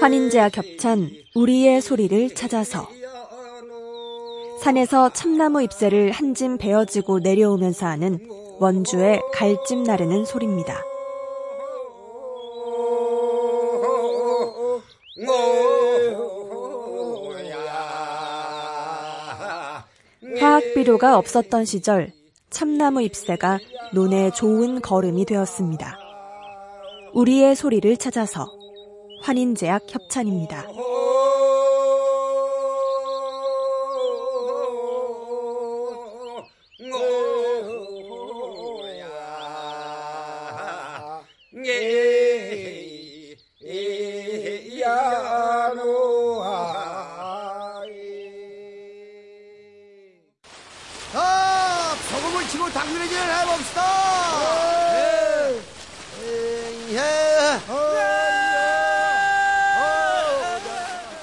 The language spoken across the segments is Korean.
환인제와 겹찬 우리의 소리를 찾아서 산에서 참나무 잎새를 한 짐 베어지고 내려오면서 하는 원주의 갈집 나르는 소리입니다. 화학비료가 없었던 시절 참나무 잎새가 논의 좋은 걸음이 되었습니다. 우리의 소리를 찾아서 환인제약 협찬입니다.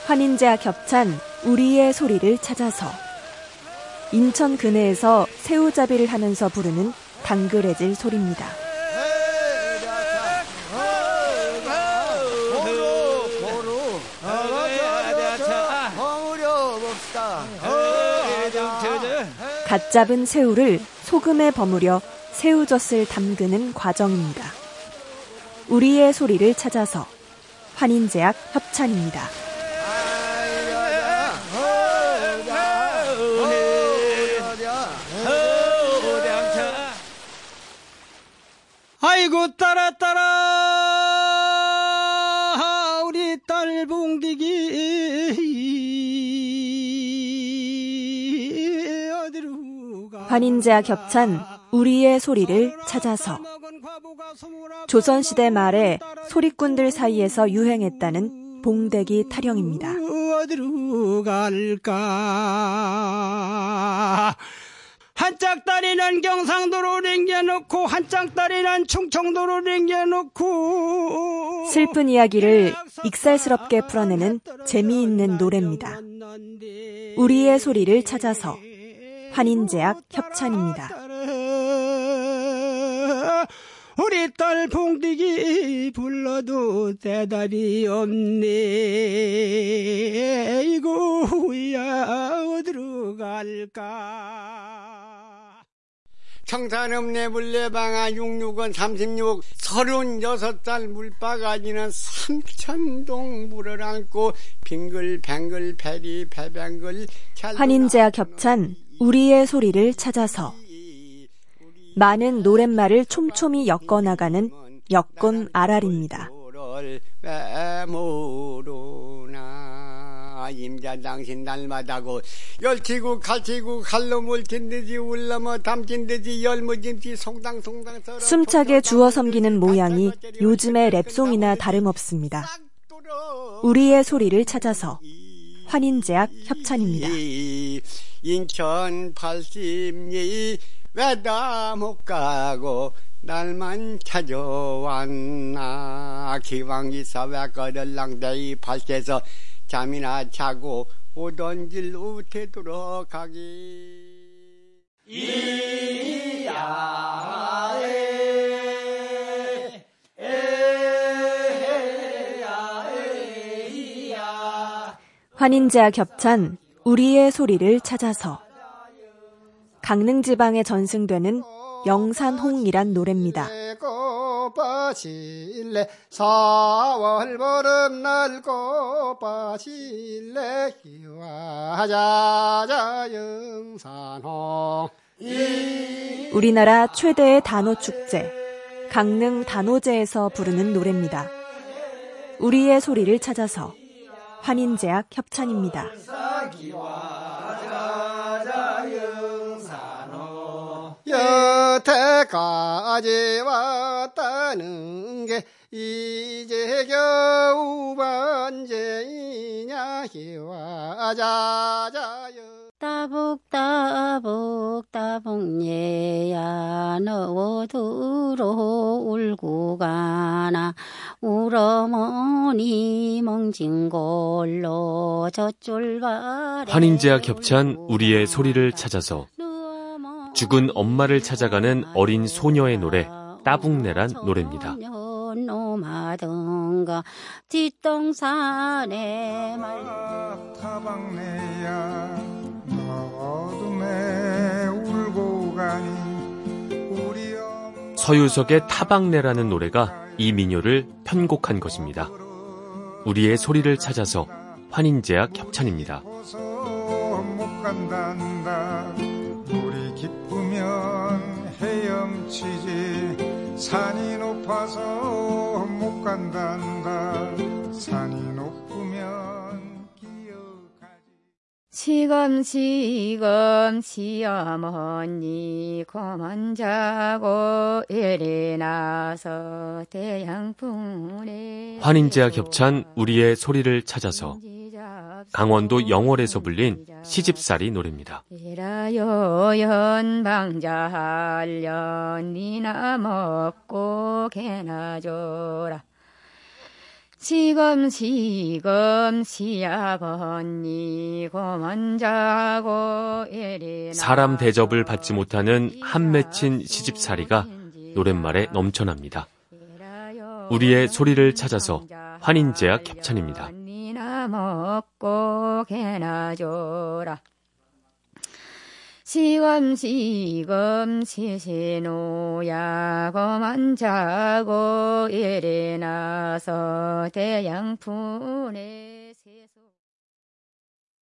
환인제와 겹찬 우리의 소리를 찾아서 인천 근해에서 새우잡이를 하면서 부르는 당그레질 소리입니다. 갓 잡은 새우를 소금에 버무려 새우젓을 담그는 과정입니다. 우리의 소리를 찾아서 환인제약 협찬입니다. 아이고 따라 따라 우리 딸 봉디기 환인제와 겹찬 우리의 소리를 찾아서 조선시대 말에 소리꾼들 사이에서 유행했다는 봉대기 타령입니다. 어디로 갈까 한짝 다리는 경상도로 랭겨놓고 한짝 다리는 충청도로 랭겨놓고 슬픈 이야기를 익살스럽게 풀어내는 재미있는 노래입니다. 우리의 소리를 찾아서 환인제약 협찬입니다. 우리 딸 봉디기 불러도 대답이 없네. 이고야 어디로 갈까? 청산읍내 물레방아 66원 36 36살 물바가지는 삼천동 물을 안고 빙글뱅글 배리 배뱅글 환인제와 겹찬 우리의 소리를 찾아서 많은 노랫말을 촘촘히 엮어 나가는 엮곤 아랄입니다. 임자 당신 날마다고 열티고 갈티고 칼로 물킨 듯이 울러머 담긴 듯이 열무짐지 송당송당 숨차게 주워 섬기는 모양이 요즘의 랩송이나 다름없습니다. 우리의 소리를 찾아서 환인제약 협찬입니다. 인천 80리 왜다 못 가고 날만 찾아왔나. 기왕기사 왜 거들랑대이 밭에서 잠이나 자고 오던 길 우태도록 가기. 이야에 환인제와 겹찬 우리의 소리를 찾아서 강릉 지방에 전승되는 영산홍이란 노래입니다. 꽃밭일래 4월 보름날 꽃밭일래 희화자자 영산홍 우리나라 최대의 단오 축제 강릉 단오제에서 부르는 노래입니다. 우리의 소리를 찾아서 환인제약 협찬입니다. 여태까지 왔다는 게 이제 겨우 반제이냐 희화자자여 따복 따복 따복 예야 너워 두로 울고 가나 울어머니 멍진 젖줄 바라 환인제와 겹찬 우리의 소리를 찾아서 죽은 엄마를 찾아가는 어린 소녀의 노래 따북내란 노래입니다. 노마던가 뒷동산에 말 타박내야 서유석의 타박내라는 노래가 이 민요를 편곡한 것입니다. 우리의 소리를 찾아서 기쁘면 헤엄치지 산이 높으면 시금시금 시어머니 고만 자고 일어나서 대양풍에 환인제와 겹찬 우리의 소리를 찾아서 강원도 영월에서 불린 시집살이 노래입니다. 이라요 연방자할련 니나 먹고 개나 줘라 시금시금 시아버니 고만 자고 일어나 사람 대접을 받지 못하는 한 맺힌 시집살이가 노랫말에 넘쳐납니다. 우리의 소리를 찾아서 환인제와 겹찬입니다. 니나 먹고 개나 줘라 시금시금 시시노야 고만 자고 일어나서 대양fun에